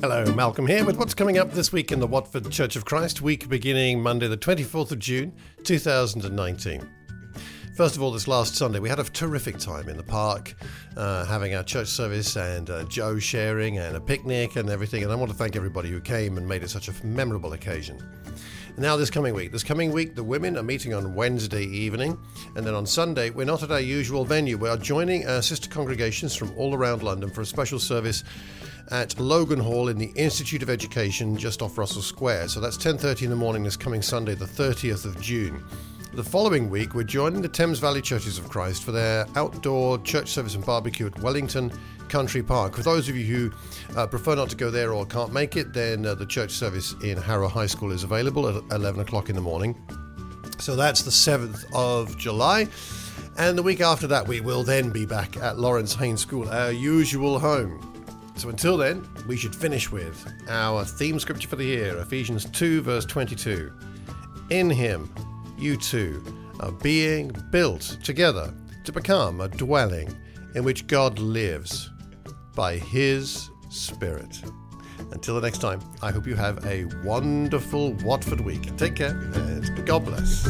Hello, Malcolm here with what's coming up this week in the Watford Church of Christ, week beginning Monday, the 24th of June, 2019. First of all, this last Sunday, we had a terrific time in the park, uh, having our church service and uh, Joe sharing and a picnic and everything. And I want to thank everybody who came and made it such a memorable occasion. Now, this coming week, this coming week, the women are meeting on Wednesday evening, and then on Sunday, we're not at our usual venue. We are joining our sister congregations from all around London for a special service at Logan Hall in the Institute of Education, just off Russell Square. So that's 10:30 in the morning this coming Sunday, the 30th of June. The following week, we're joining the Thames Valley Churches of Christ for their outdoor church service and barbecue at Wellington Country Park. For those of you who uh, prefer not to go there or can't make it, then uh, the church service in Harrow High School is available at 11 o'clock in the morning. So that's the 7th of July. And the week after that, we will then be back at Laurance Haines School, our usual home. So until then, we should finish with our theme scripture for the year Ephesians 2, verse 22. In Him, you too are being built together to become a dwelling in which God lives by His Spirit. Until the next time, I hope you have a wonderful Watford week. Take care and God bless.